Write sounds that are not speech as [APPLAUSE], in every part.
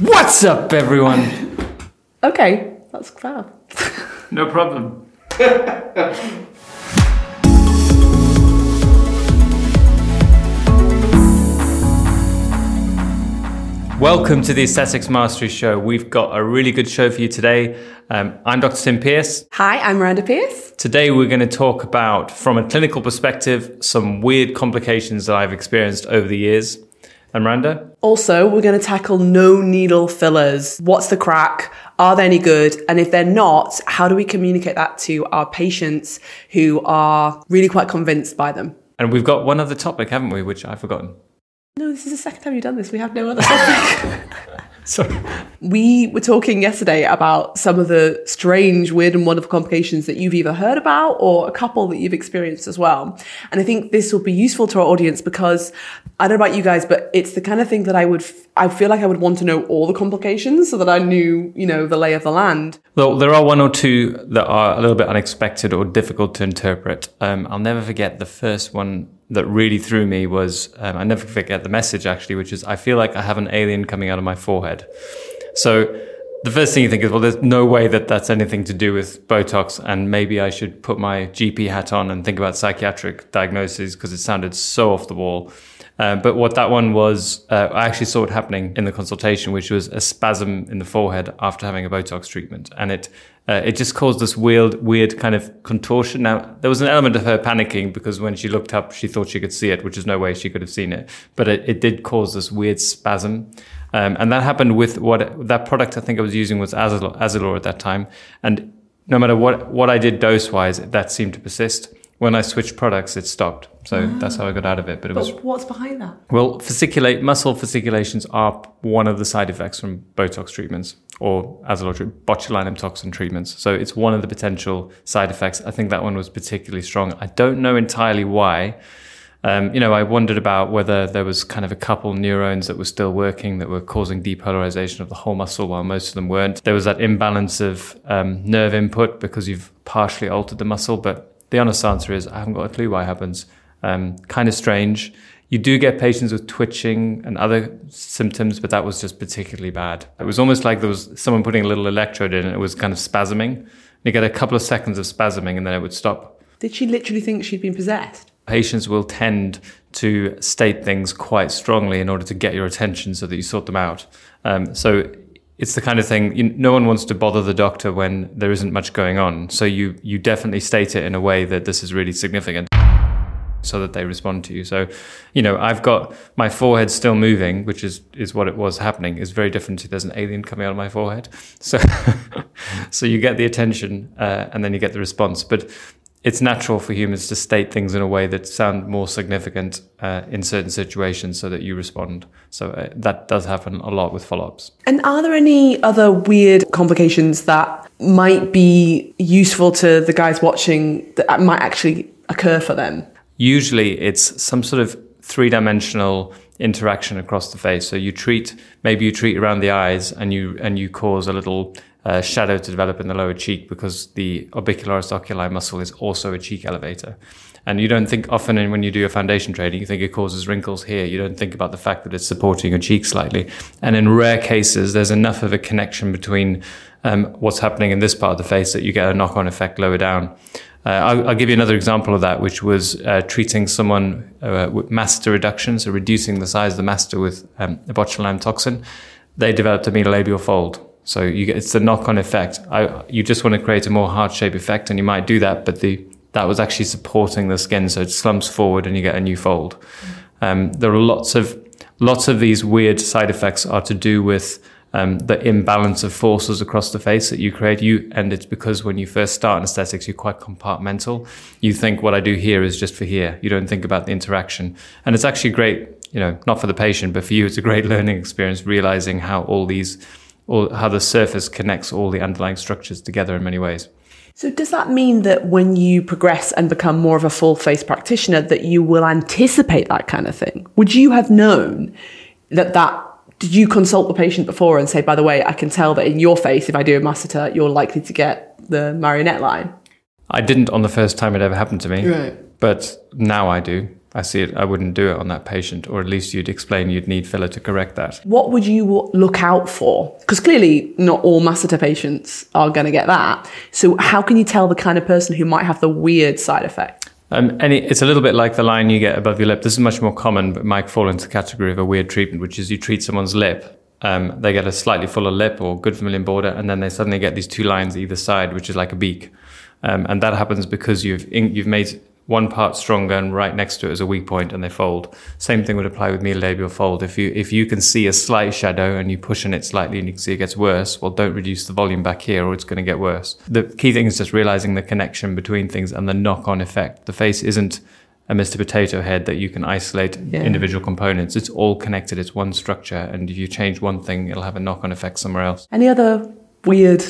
What's up, everyone? Okay, that's fab. No problem. Welcome to the Aesthetics Mastery Show. We've got a really good show for you today. Um, I'm Dr. Tim Pierce. Hi, I'm Miranda Pierce. Today, we're going to talk about, from a clinical perspective, some weird complications that I've experienced over the years. And Miranda? Also, we're going to tackle no needle fillers. What's the crack? Are they any good? And if they're not, how do we communicate that to our patients who are really quite convinced by them? And we've got one other topic, haven't we, which I've forgotten. No, this is the second time you've done this. We have no other topic. [LAUGHS] Sorry. we were talking yesterday about some of the strange, weird, and wonderful complications that you've either heard about or a couple that you've experienced as well. And I think this will be useful to our audience because I don't know about you guys, but it's the kind of thing that I would, f- I feel like I would want to know all the complications so that I knew, you know, the lay of the land. Well, there are one or two that are a little bit unexpected or difficult to interpret. Um, I'll never forget the first one that really threw me was um, I never forget the message actually, which is I feel like I have an alien coming out of my forehead. So the first thing you think is, well, there's no way that that's anything to do with Botox, and maybe I should put my GP hat on and think about psychiatric diagnoses because it sounded so off the wall. Uh, but what that one was, uh, I actually saw it happening in the consultation, which was a spasm in the forehead after having a Botox treatment, and it uh, it just caused this weird, weird kind of contortion. Now there was an element of her panicking because when she looked up, she thought she could see it, which is no way she could have seen it. But it, it did cause this weird spasm, um, and that happened with what that product I think I was using was Azzalure, Azzalure at that time, and no matter what what I did dose wise, that seemed to persist. When I switched products, it stopped. So that's how I got out of it. But it was what's behind that? well, fasciculate muscle fasciculations are one of the side effects from Botox treatments or Azzalure botulinum toxin treatments. So it's one of the potential side effects. I think that one was particularly strong. I don't know entirely why. Um, you know, I wondered about whether there was kind of a couple neurons that were still working that were causing depolarization of the whole muscle while most of them weren't. There was that imbalance of um, nerve input because you've partially altered the muscle. But the honest answer is I haven't got a clue why it happens. Um, kind of strange. You do get patients with twitching and other symptoms, but that was just particularly bad. It was almost like there was someone putting a little electrode in and it was kind of spasming. You get a couple of seconds of spasming and then it would stop. Did she literally think she'd been possessed? Patients will tend to state things quite strongly in order to get your attention so that you sort them out. Um, so it's the kind of thing you, no one wants to bother the doctor when there isn't much going on. So you you definitely state it in a way that this is really significant so that they respond to you. So, you know, I've got my forehead still moving, which is is what it was happening. Is very different to there's an alien coming out of my forehead. So, [LAUGHS] so you get the attention uh, and then you get the response. But it's natural for humans to state things in a way that sound more significant uh, in certain situations, so that you respond. So uh, that does happen a lot with follow-ups. And are there any other weird complications that might be useful to the guys watching that might actually occur for them? usually it's some sort of three-dimensional interaction across the face. So you treat maybe you treat around the eyes and you and you cause a little uh, shadow to develop in the lower cheek because the orbicularis oculi muscle is also a cheek elevator. And you don't think often when you do your foundation training, you think it causes wrinkles here. You don't think about the fact that it's supporting your cheek slightly. And in rare cases, there's enough of a connection between um, what's happening in this part of the face that you get a knock-on effect lower down. Uh, I'll, I'll give you another example of that, which was uh, treating someone uh, with masseter reduction, so reducing the size of the masseter with um, botulinum toxin. They developed a mentolabial fold. So you get, it's the knock-on effect. I, you just want to create a more heart-shaped effect, and you might do that, but the that was actually supporting the skin, so it slumps forward, and you get a new fold. Um, there are lots of lots of these weird side effects are to do with um, the imbalance of forces across the face that you create. You and it's because when you first start in aesthetics, you're quite compartmental. You think what I do here is just for here. You don't think about the interaction, and it's actually great. You know, not for the patient, but for you, it's a great [LAUGHS] learning experience. Realizing how all these, all how the surface connects all the underlying structures together in many ways. So does that mean that when you progress and become more of a full face practitioner that you will anticipate that kind of thing? Would you have known that that did you consult the patient before and say, by the way, I can tell that in your face, if I do a masseter, you're likely to get the marionette line? I didn't on the first time it ever happened to me, Right. but now I do. I see it, I wouldn't do it on that patient, or at least you'd explain you'd need filler to correct that. What would you look out for? Because clearly, not all masseter patients are going to get that. So, how can you tell the kind of person who might have the weird side effect? Um, and it's a little bit like the line you get above your lip. This is much more common, but might fall into the category of a weird treatment, which is you treat someone's lip. Um, they get a slightly fuller lip or good vermilion border, and then they suddenly get these two lines either side, which is like a beak. Um, and that happens because you've in, you've made one part stronger and right next to it is a weak point and they fold. Same thing would apply with medial labial fold. If you if you can see a slight shadow and you push on it slightly and you can see it gets worse, well don't reduce the volume back here or it's going to get worse. The key thing is just realizing the connection between things and the knock-on effect. The face isn't a Mr. Potato Head that you can isolate yeah. individual components. It's all connected. It's one structure, and if you change one thing, it'll have a knock-on effect somewhere else. Any other weird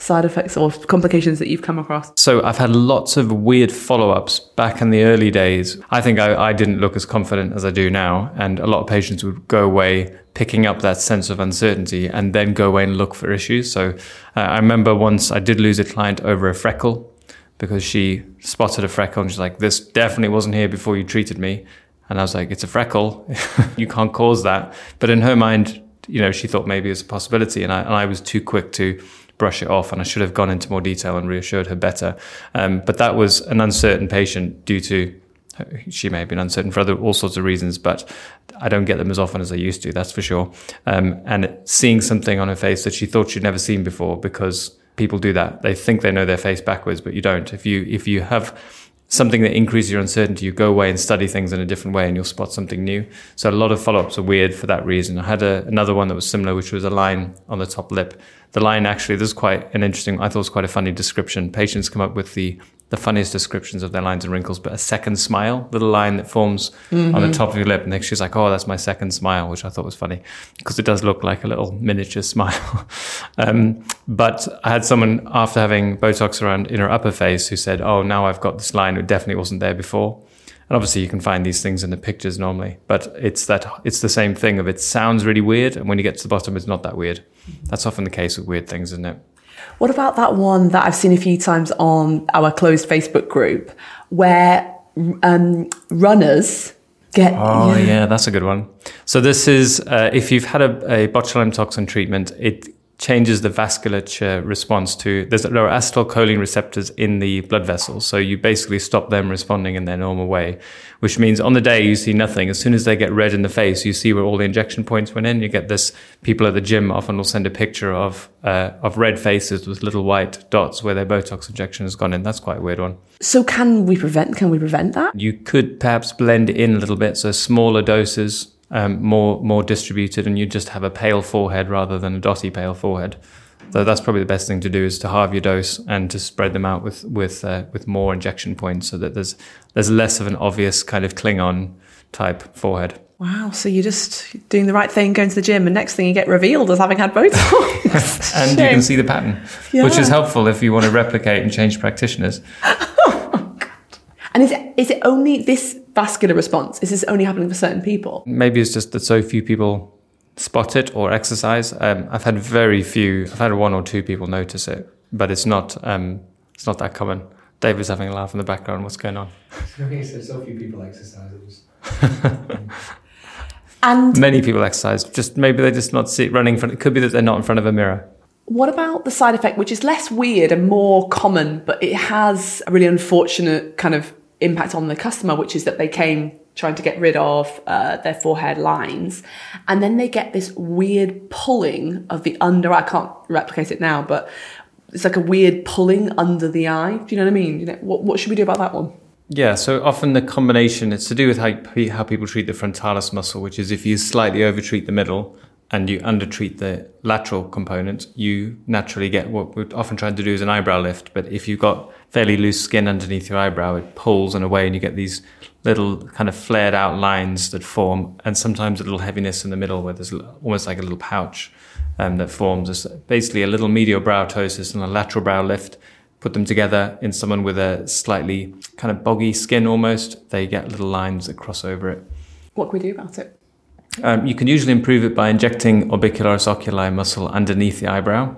side effects or complications that you've come across? So I've had lots of weird follow-ups back in the early days. I think I, I, didn't look as confident as I do now, and a lot of patients would go away picking up that sense of uncertainty and then go away and look for issues. So uh, I remember once I did lose a client over a freckle because she spotted a freckle and she's like, "This definitely wasn't here before you treated me." And I was like, "It's a freckle. [LAUGHS] you can't cause that." But in her mind, you know, she thought maybe it's a possibility, and I, and I was too quick to brush it off, and I should have gone into more detail and reassured her better. Um, but that was an uncertain patient due to she may have been uncertain for other all sorts of reasons, but I don't get them as often as I used to. That's for sure. Um, and seeing something on her face that she thought she'd never seen before, because people do that. They think they know their face backwards, but you don't. If you if you have something that increases your uncertainty, you go away and study things in a different way and you'll spot something new. So a lot of follow-ups are weird for that reason. I had a, another one that was similar, which was a line on the top lip. The line actually, this is quite an interesting, I thought it was quite a funny description. Patients come up with the the funniest descriptions of their lines and wrinkles, but a second smile, little line that forms mm-hmm. on the mm-hmm. top of your lip. And then she's like, oh, that's my second smile, which I thought was funny because it does look like a little miniature [LAUGHS] smile. um, but I had someone after having Botox around in her upper face who said, oh, now I've got this line. It definitely wasn't there before. And obviously you can find these things in the pictures normally, but it's that it's the same thing of it sounds really weird. And when you get to the bottom, it's not that weird. That's often the case with weird things, isn't it? What about that one that I've seen a few times on our closed Facebook group where um, runners get. Oh, yeah. yeah. that's a good one. So, this is uh, if you've had a, a botulinum toxin treatment, it changes the vasculature response to there's there are acetylcholine receptors in the blood vessels. So you basically stop them responding in their normal way which means on the day you see nothing. As soon as they get red in the face you see where all the injection points went in. You get this people at the gym often will send a picture of uh, of red faces with little white dots where their botox injection has gone in. That's quite a weird one. So can we prevent can we prevent that? You could perhaps blend in a little bit. So smaller doses um, more more distributed, and you just have a pale forehead rather than a dotty pale forehead. So that's probably the best thing to do is to halve your dose and to spread them out with with uh, with more injection points, so that there's there's less of an obvious kind of Klingon type forehead. Wow, so you're just doing the right thing, going to the gym, and next thing you get revealed as having had Botox. [LAUGHS] and you can see the pattern, yeah. which is helpful if you want to replicate and change practitioners. [LAUGHS] oh, and is it, is it only this vascular response? Is this only happening for certain people? Maybe it's just that so few people spot it or exercise. Um, I've had very few. I've had one or two people notice it, but it's not. Um, it's not that common. David's having a laugh in the background. What's going on? [LAUGHS] Okay, so so few people exercise. [LAUGHS] and many people exercise. Just maybe they just not see running. Front, it could be that they're not in front of a mirror. What about the side effect, which is less weird and more common, but it has a really unfortunate kind of impact on the customer, which is that they came trying to get rid of uh, their forehead lines, and then they get this weird pulling of the under. I can't replicate it now, but it's like a weird pulling under the eye. Do you know what I mean? You know, what, what should we do about that one? Yeah, so often the combination it's to do with how how people treat the frontalis muscle, which is if you slightly overtreat the middle and you undertreat the lateral component, you naturally get what we're often trying to do is an eyebrow lift. But if you've got fairly loose skin underneath your eyebrow, it pulls in a way and you get these little kind of flared out lines that form, and sometimes a little heaviness in the middle where there's almost like a little pouch um, that forms. It's basically a little medial brow ptosis and a lateral brow lift. Put them together in someone with a slightly kind of boggy skin almost, they get little lines that cross over it. What can we do about it? Um, you can usually improve it by injecting orbicularis oculi muscle underneath the eyebrow.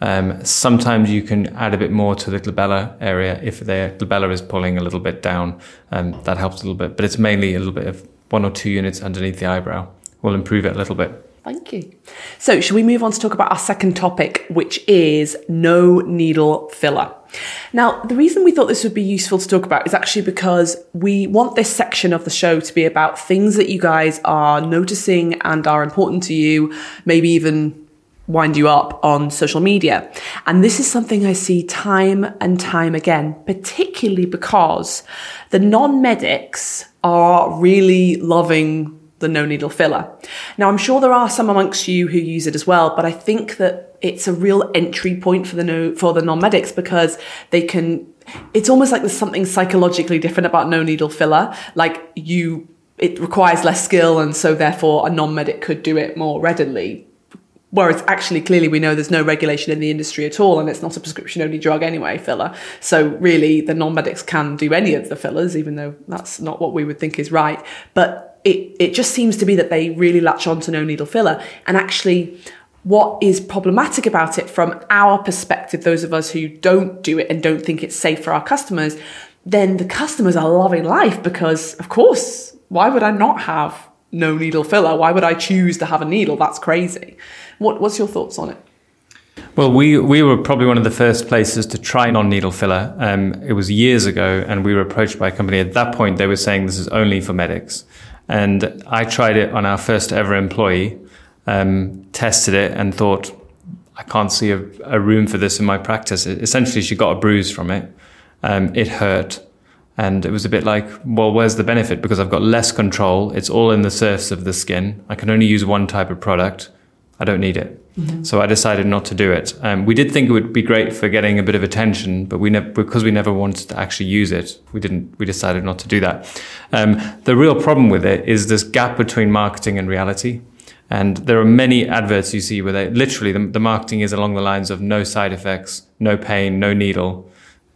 Um, sometimes you can add a bit more to the glabella area if the glabella is pulling a little bit down. Um, that helps a little bit, but it's mainly a little bit of one or two units underneath the eyebrow. will improve it a little bit. Thank you. So, should we move on to talk about our second topic, which is no needle filler? Now, the reason we thought this would be useful to talk about is actually because we want this section of the show to be about things that you guys are noticing and are important to you, maybe even wind you up on social media. And this is something I see time and time again, particularly because the non medics are really loving the no needle filler. Now, I'm sure there are some amongst you who use it as well, but I think that it's a real entry point for the no, for the non medics because they can. It's almost like there's something psychologically different about no needle filler. Like you, it requires less skill, and so therefore a non medic could do it more readily. Whereas actually, clearly, we know there's no regulation in the industry at all, and it's not a prescription only drug anyway, filler. So, really, the non medics can do any of the fillers, even though that's not what we would think is right. But it, it just seems to be that they really latch on to no needle filler. And actually, what is problematic about it from our perspective, those of us who don't do it and don't think it's safe for our customers, then the customers are loving life because, of course, why would I not have no needle filler? Why would I choose to have a needle? That's crazy. What, what's your thoughts on it? Well, we, we were probably one of the first places to try non needle filler. Um, it was years ago, and we were approached by a company. At that point, they were saying this is only for medics. And I tried it on our first ever employee, um, tested it, and thought, I can't see a, a, room for this in my practice. Essentially, she got a bruise from it. Um, it hurt. And it was a bit like, well, where's the benefit? Because I've got less control. It's all in the surface of the skin. I can only use one type of product. I don't need it. Mm-hmm. So I decided not to do it. Um, we did think it would be great for getting a bit of attention, but we because we never wanted to actually use it, we didn't. We decided not to do that. Um, the real problem with it is this gap between marketing and reality. And there are many adverts you see where they literally the, the marketing is along the lines of no side effects, no pain, no needle.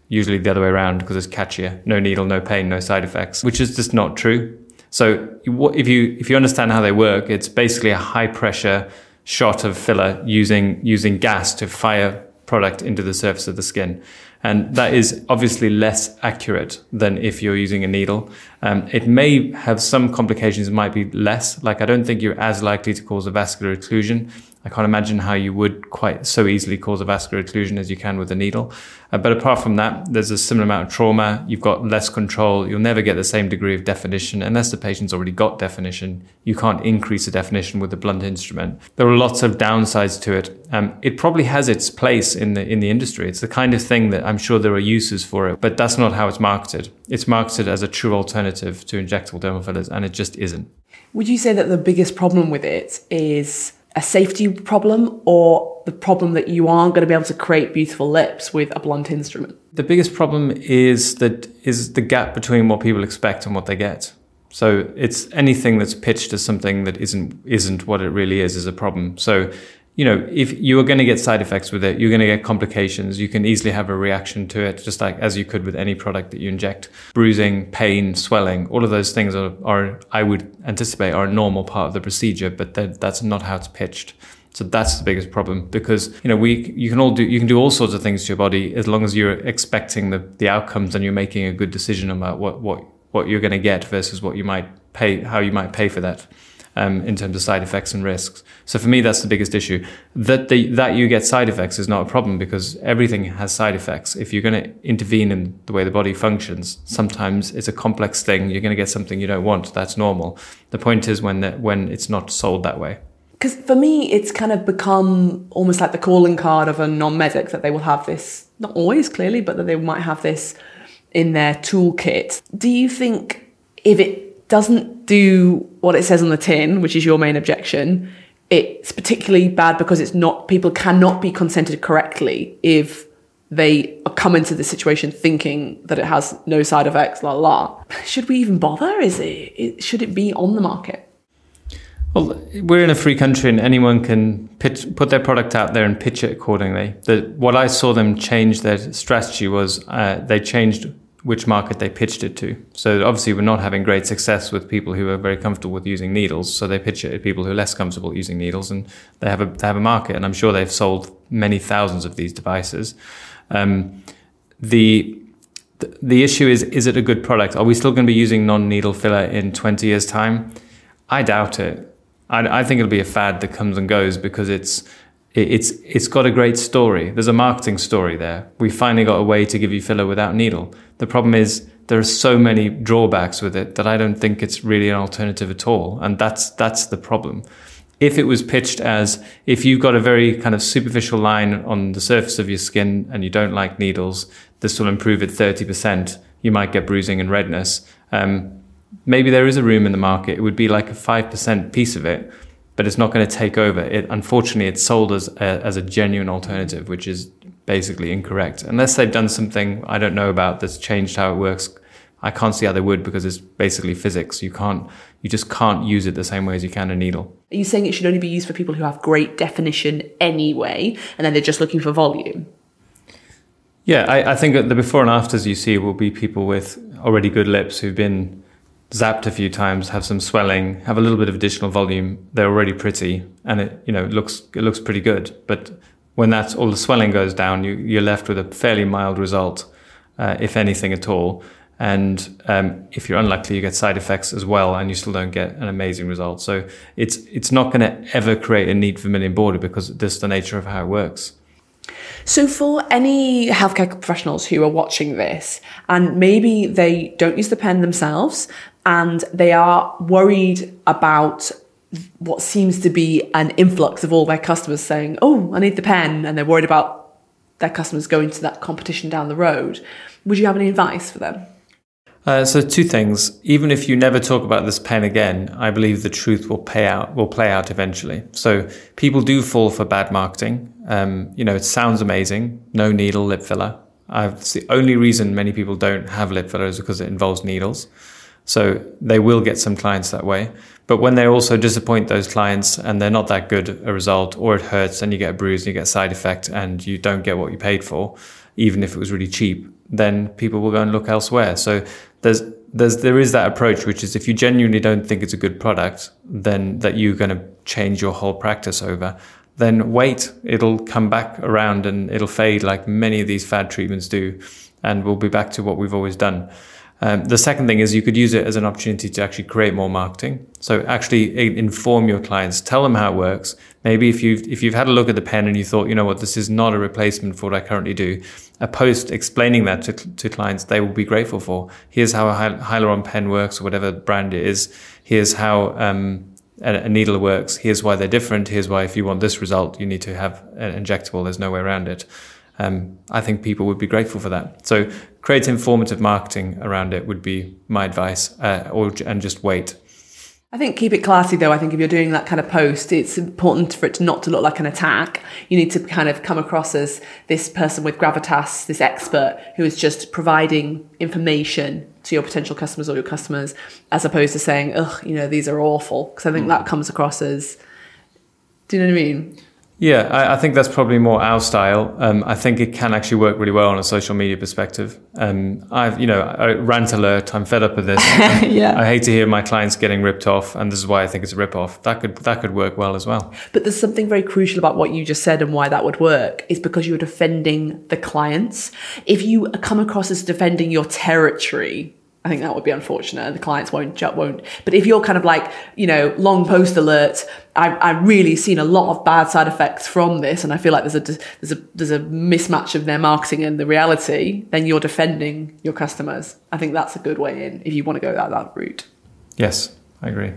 Usually the other way around because it's catchier. No needle, no pain, no side effects, which is just not true. So if you if you understand how they work, it's basically a high pressure shot of filler using using gas to fire product into the surface of the skin. And that is obviously less accurate than if you're using a needle. Um, it may have some complications, it might be less. Like, I don't think you're as likely to cause a vascular occlusion I can't imagine how you would quite so easily cause a vascular occlusion as you can with a needle. Uh, but apart from that, there's a similar amount of trauma. You've got less control. You'll never get the same degree of definition unless the patient's already got definition. You can't increase the definition with a blunt instrument. There are lots of downsides to it. Um, it probably has its place in the in the industry. It's the kind of thing that I'm sure there are uses for it, but that's not how it's marketed. It's marketed as a true alternative to injectable dermal fillers, and it just isn't. Would you say that the biggest problem with it is a safety problem or the problem that you aren't going to be able to create beautiful lips with a blunt instrument? The biggest problem is that is the gap between what people expect and what they get. So it's anything that's pitched as something that isn't isn't what it really is is a problem. So you know, if you are going to get side effects with it, you're going to get complications. You can easily have a reaction to it, just like as you could with any product that you inject. Bruising, pain, swelling, all of those things are, are I would anticipate, are a normal part of the procedure, but that's not how it's pitched. So that's the biggest problem because you know we you can all do you can do all sorts of things to your body as long as you're expecting the, the outcomes and you're making a good decision about what what what you're going to get versus what you might pay how you might pay for that um, in terms of side effects and risks. So for me, that's the biggest issue. That the, that you get side effects is not a problem because everything has side effects. If you're going to intervene in the way the body functions, sometimes it's a complex thing. You're going to get something you don't want. That's normal. The point is when the, when it's not sold that way. Because for me, it's kind of become almost like the calling card of a non-medic that they will have this, not always clearly, but that they might have this in their toolkit. Do you think if it doesn't do what it says on the tin, which is your main objection, it's particularly bad because it's not people cannot be consented correctly if they come into the situation thinking that it has no side effects, la la. [LAUGHS] Should we even bother? Is it should it be on the market? Well, we're in a free country, and anyone can pitch, put their product out there and pitch it accordingly. The, what I saw them change their strategy was uh, they changed which market they pitched it to. So obviously, we're not having great success with people who are very comfortable with using needles. So they pitch it at people who are less comfortable using needles, and they have a they have a market. And I'm sure they've sold many thousands of these devices. Um, the the issue is is it a good product? Are we still going to be using non needle filler in 20 years time? I doubt it. I, I think it'll be a fad that comes and goes because it's it's it's got a great story. There's a marketing story there. We finally got a way to give you filler without needle. The problem is there are so many drawbacks with it that I don't think it's really an alternative at all, and that's that's the problem. If it was pitched as if you've got a very kind of superficial line on the surface of your skin and you don't like needles, this will improve it 30%. You might get bruising and redness. Um, maybe there is a room in the market. It would be like a 5% piece of it but it's not going to take over. It unfortunately it's sold as a, as a genuine alternative, which is basically incorrect. Unless they've done something I don't know about that's changed how it works. I can't see how they would because it's basically physics. You can't, you just can't use it the same way as you can a needle. Are you saying it should only be used for people who have great definition anyway, and then they're just looking for volume? Yeah, I, I think the before and afters you see will be people with already good lips who've been zapped a few times, have some swelling, have a little bit of additional volume, they're already pretty, and it you know it looks it looks pretty good. But when that's all the swelling goes down, you, you're left with a fairly mild result, uh, if anything at all. And um, if you're unlucky, you get side effects as well, and you still don't get an amazing result. So it's it's not going to ever create a neat vermilion border because this is the nature of how it works. So, for any healthcare professionals who are watching this and maybe they don't use the pen themselves and they are worried about what seems to be an influx of all their customers saying, Oh, I need the pen, and they're worried about their customers going to that competition down the road, would you have any advice for them? Uh, so two things. Even if you never talk about this pen again, I believe the truth will pay out. Will play out eventually. So people do fall for bad marketing. Um, you know, it sounds amazing. No needle lip filler. I've, it's the only reason many people don't have lip filler is because it involves needles. So they will get some clients that way. But when they also disappoint those clients and they're not that good a result, or it hurts and you get a bruise and you get a side effect and you don't get what you paid for, even if it was really cheap, then people will go and look elsewhere. So there's there's there is that approach, which is if you genuinely don't think it's a good product, then that you're going to change your whole practice over. Then wait, it'll come back around and it'll fade like many of these fad treatments do, and we'll be back to what we've always done. Um, the second thing is you could use it as an opportunity to actually create more marketing. So actually inform your clients, tell them how it works. Maybe if you've if you've had a look at the pen and you thought, you know what, this is not a replacement for what I currently do, a post explaining that to, to clients, they will be grateful for. Here's how a Hyaluron pen works, or whatever brand it is. Here's how um, a, a needle works. Here's why they're different. Here's why if you want this result, you need to have an injectable. There's no way around it um, I think people would be grateful for that. So create informative marketing around it would be my advice, uh, or and just wait. I think keep it classy though. I think if you're doing that kind of post, it's important for it to not to look like an attack. You need to kind of come across as this person with gravitas, this expert who is just providing information to your potential customers or your customers, as opposed to saying, "Ugh, you know, these are awful." Because I think mm. that comes across as, do you know what I mean? Yeah, I, I, think that's probably more our style. Um, I think it can actually work really well on a social media perspective. Um, I've, you know, I, rant alert. I'm fed up with this. [LAUGHS] yeah. I hate to hear my clients getting ripped off, and this is why I think it's a rip off. That could that could work well as well. But there's something very crucial about what you just said and why that would work is because you're defending the clients. If you come across as defending your territory, I think that would be unfortunate. And the clients won't won't. But if you're kind of like, you know, long post alert, I I really seen a lot of bad side effects from this, and I feel like there's a there's a there's a mismatch of their marketing and the reality. Then you're defending your customers. I think that's a good way in if you want to go that that route. Yes, I agree.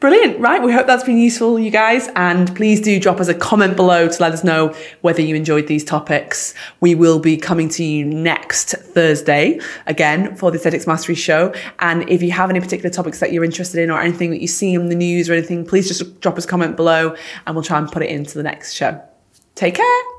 Brilliant. Right. We hope that's been useful, you guys. And please do drop us a comment below to let us know whether you enjoyed these topics. We will be coming to you next Thursday again for the Aesthetics Mastery Show. And if you have any particular topics that you're interested in or anything that you see in the news or anything, please just drop us a comment below and we'll try and put it into the next show. Take care.